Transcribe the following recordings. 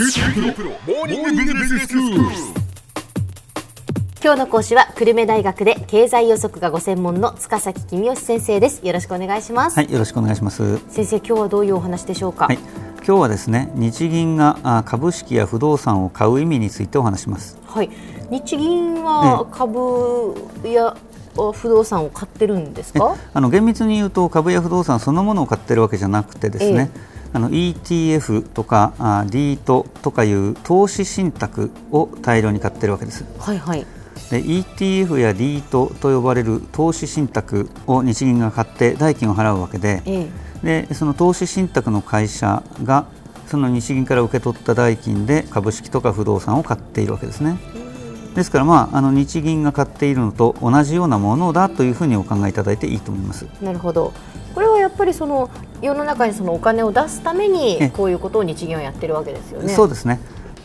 今日の講師は久留米大学で経済予測がご専門の塚崎君吉先生です。よろしくお願いします、はい、よろしくお願いします。先生今日はどういうお話でしょうか？はい、今日はですね、日銀があ株式や不動産を買う意味についてお話します。はい。日銀は株やあ不動産を買ってるんですえかあの厳密に言うと株や不動産そのものを買ってるわけじゃなくてですね、あの ETF とかあ DEIT とかいう投資信託を大量に買ってるわけです。はいはいで ETF や DEIT と呼ばれる投資信託を日銀が買って代金を払うわけで、えでその投資信託の会社がその日銀から受け取った代金で株式とか不動産を買っているわけですね。ですから、まあ、あの日銀が買っているのと同じようなものだというふうにお考えいただいていいと思います。えなるほどこれはぱりその世の中にそのお金を出すためえにこういうことを日銀はやってるわけですよね。そうですね。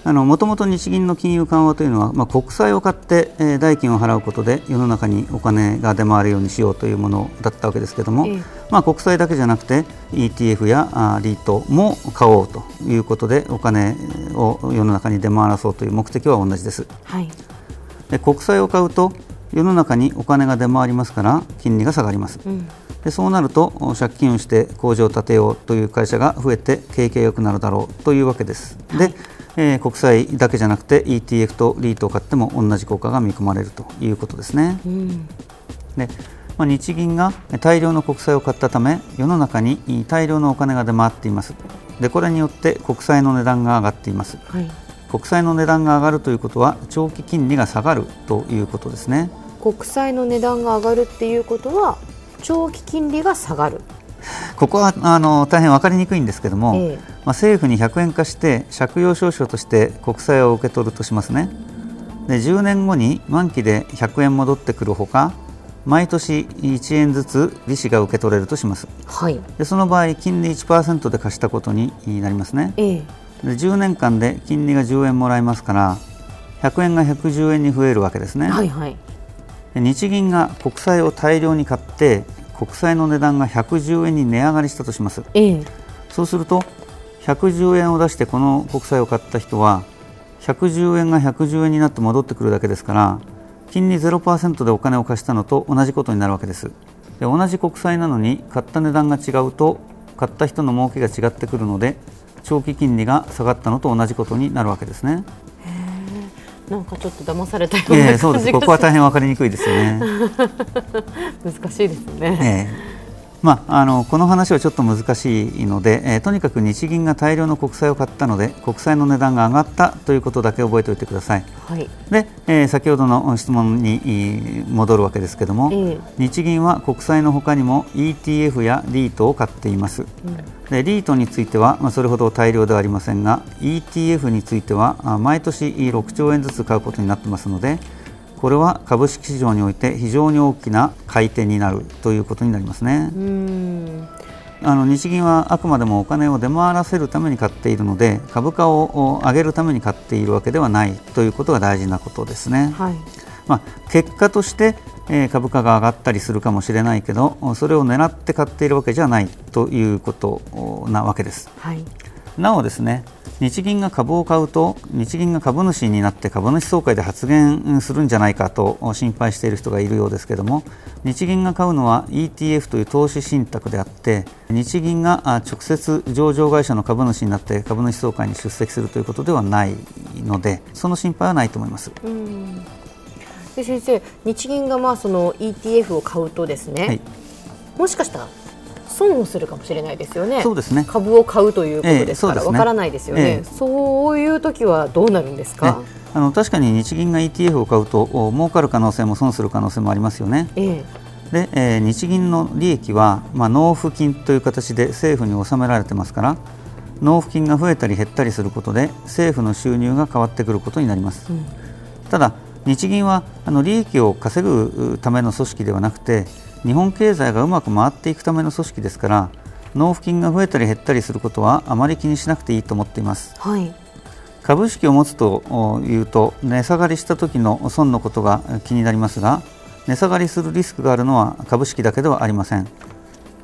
あのもともと日銀の金融緩和というのは、まあ、国債を買って、えー代金を払うことで世の中にお金が出回るようにしようというものだったわけですけれども、ええ。まあ、国債だけじゃなくて ETF やあー REIT も買おうということでお金を世の中に出回らそうという目的は同じです。はい。で国債を買うと世の中にお金が出回りますから金利が下がります。うんでそうなるとお借金をして工場を建てようという会社が増えて景気が良くなるだろうというわけです。で、えー国債だけじゃなくて ETF と REIT を買っても同じ効果が見込まれるということですね。うんでまあ、日銀が大量の国債を買ったため世の中に大量のお金が出回っています。でこれによって国債の値段が上がっています。はい国債の値段が上がるということは長期金利が下がるということですね。国債の値段が上がるっていうことは長期金利が下がる。ここはあの大変分かりにくいんですけども、ええ。まあ、政府に100円化して借用証書として国債を受け取るとしますね。で10年後に満期で100円戻ってくるほか毎年1円ずつ利子が受け取れるとします。はい。でその場合金利1%で貸したことになりますね。ええ。で10年間で金利が10円もらえますから100円が110円に増えるわけですね、はいはい。で日銀が国債を大量に買って国債の値段が110円に値上がりしたとします。ええ。そうすると110円を出してこの国債を買った人は110円が110円になって戻ってくるだけですから金利0%でお金を貸したのと同じことになるわけです。で同じ国債なのに買った値段が違うと買った人の儲けが違ってくるので長期金利が下がったのと同じことになるわけですね。なんかちょっと騙されたようなえ感じがえそうです。ここは大変分かりにくいですよね。難しいですね。ええまあ、あのこの話はちょっと難しいので、えーとにかく日銀が大量の国債を買ったので国債の値段が上がったということだけ覚えておいてください。はい。で、えー先ほどの質問にえー戻るわけですけども、ええ日銀は国債のほかにも ETF や REIT を買っています。で REIT については、まあ、それほど大量ではありませんが ETF についてはあ毎年6兆円ずつ買うことになってますのでこれは株式市場において非常に大きな買い手になるということになりますね。あの日銀はあくまでもお金を出回らせるために買っているので株価をお上げるために買っているわけではないということが大事なことですね。はい。まあ、結果として、えー株価が上がったりするかもしれないけどそれを狙って買っているわけじゃないということおなわけです。はい。なおですね日銀が株を買うと日銀が株主になって株主総会で発言するんじゃないかと心配している人がいるようですけれども日銀が買うのは ETF という投資信託であって日銀があ直接上場会社の株主になって株主総会に出席するということではないのでその心配はないと思います。で先生、日銀がまあその ETF を買うとですね、はいもしかしたら損をするかもしれないですよね。そうですね株を買うということですからわ、ええそうですねからないですよね、ええそういう時はどうなるんですねか。あの確かに日銀が ETF を買うとお儲かる可能性も損する可能性もありますよね。ええ。で、えー日銀の利益は、まあ、納付金という形で政府に納められてますから納付金が増えたり減ったりすることで政府の収入が変わってくることになります、うんただ日銀はあの利益を稼ぐための組織ではなくて日本経済がうまく回っていくための組織ですから納付金が増えたり減ったりすることはあまり気にしなくていいと思っていますはい。株式を持つというと値下がりした時の損のことが気になりますが値下がりするリスクがあるのは株式だけではありません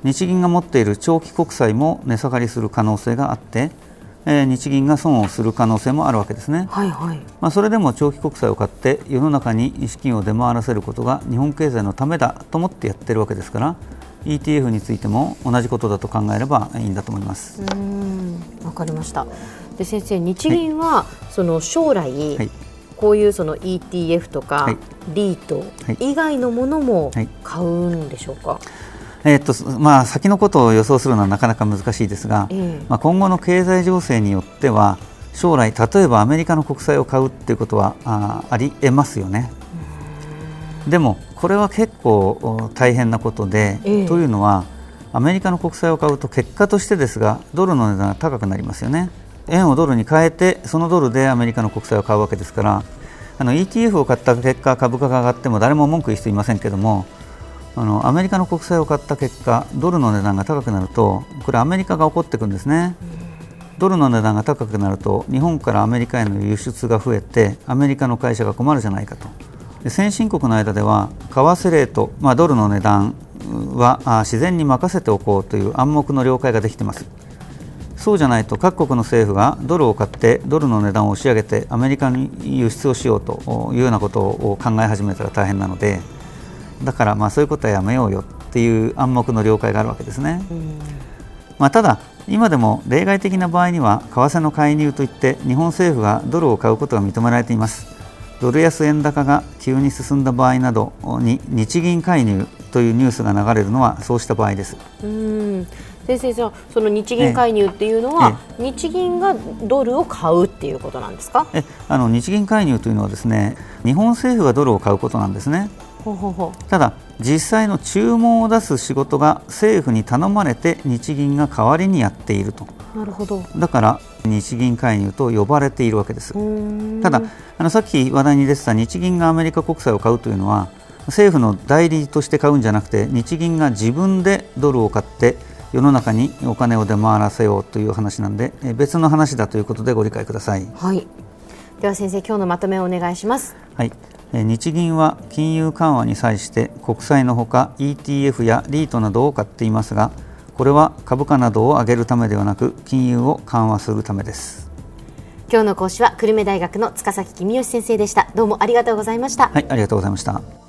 日銀が持っている長期国債も値下がりする可能性があってえー、日銀が損をする可能性もあるわけですね、はいはい。まあ、それでも長期国債を買って世の中に資金を出回らせることが日本経済のためだと思ってやってるわけですから ETF についても同じことだと考えればいいんだと思います。うんわかりました。で先生日銀はその将来、はい。こういうその ETF とか、はい。リートはい。以外のものもはい。買うんでしょうか、えーっとまあ、先のことを予想するのはなかなか難しいですが、ええまあ、今後の経済情勢によっては将来、例えばアメリカの国債を買うということはあありえますよね。でも、これは結構お大変なことで、ええというのはアメリカの国債を買うと結果としてですがドルの値段が高くなりますよね。円をドルに変えてそのドルでアメリカの国債を買うわけですからあの ETF を買った結果株価が上がっても誰も文句言う人いませんけどもあのアメリカの国債を買った結果ドルの値段が高くなるとこれアメリカが起こっていくんですね。ドルの値段が高くなると日本からアメリカへの輸出が増えてアメリカの会社が困るじゃないかとで先進国の間では為替レート、まあ、ドルの値段は自然に任せておこうという暗黙の了解ができてますそうじゃないと各国の政府がドルを買ってドルの値段を押し上げてアメリカに輸出をしようというようなことを考え始めたら大変なのでだからまあそういうことはやめようよっていう暗黙の了解があるわけですね。まあ、ただ、今でも例外的な場合には為替の介入といって日本政府がドルを買うことが認められています。ドル安円高が急に進んだ場合などに日銀介入というニュースが流れるのはそうした場合です。うん先生その日銀介入っていうのは、日銀がドルを買うっていうことなんですか？えあの日銀介入というのはですね日本政府がドルを買うことなんですね。ただ実際の注文を出す仕事が政府に頼まれて日銀が代わりにやっていると。うなるほど。だから日銀介入と呼ばれているわけです。うん。ただあのさっき話題に出てた日銀がアメリカ国債を買うというのは政府の代理として買うんじゃなくて日銀が自分でドルを買って世の中にお金を出回らせようという話なんでえ別の話だということでご理解ください。はいでは先生今日のまとめをお願いしますはい、えー日銀は金融緩和に際して国債のほか ETF やリートなどを買っていますがこれは株価などを上げるためではなく金融を緩和するためです。今日の講師は久留米大学の塚崎公義先生でしたどうもありがとうございましたはい、ありがとうございました。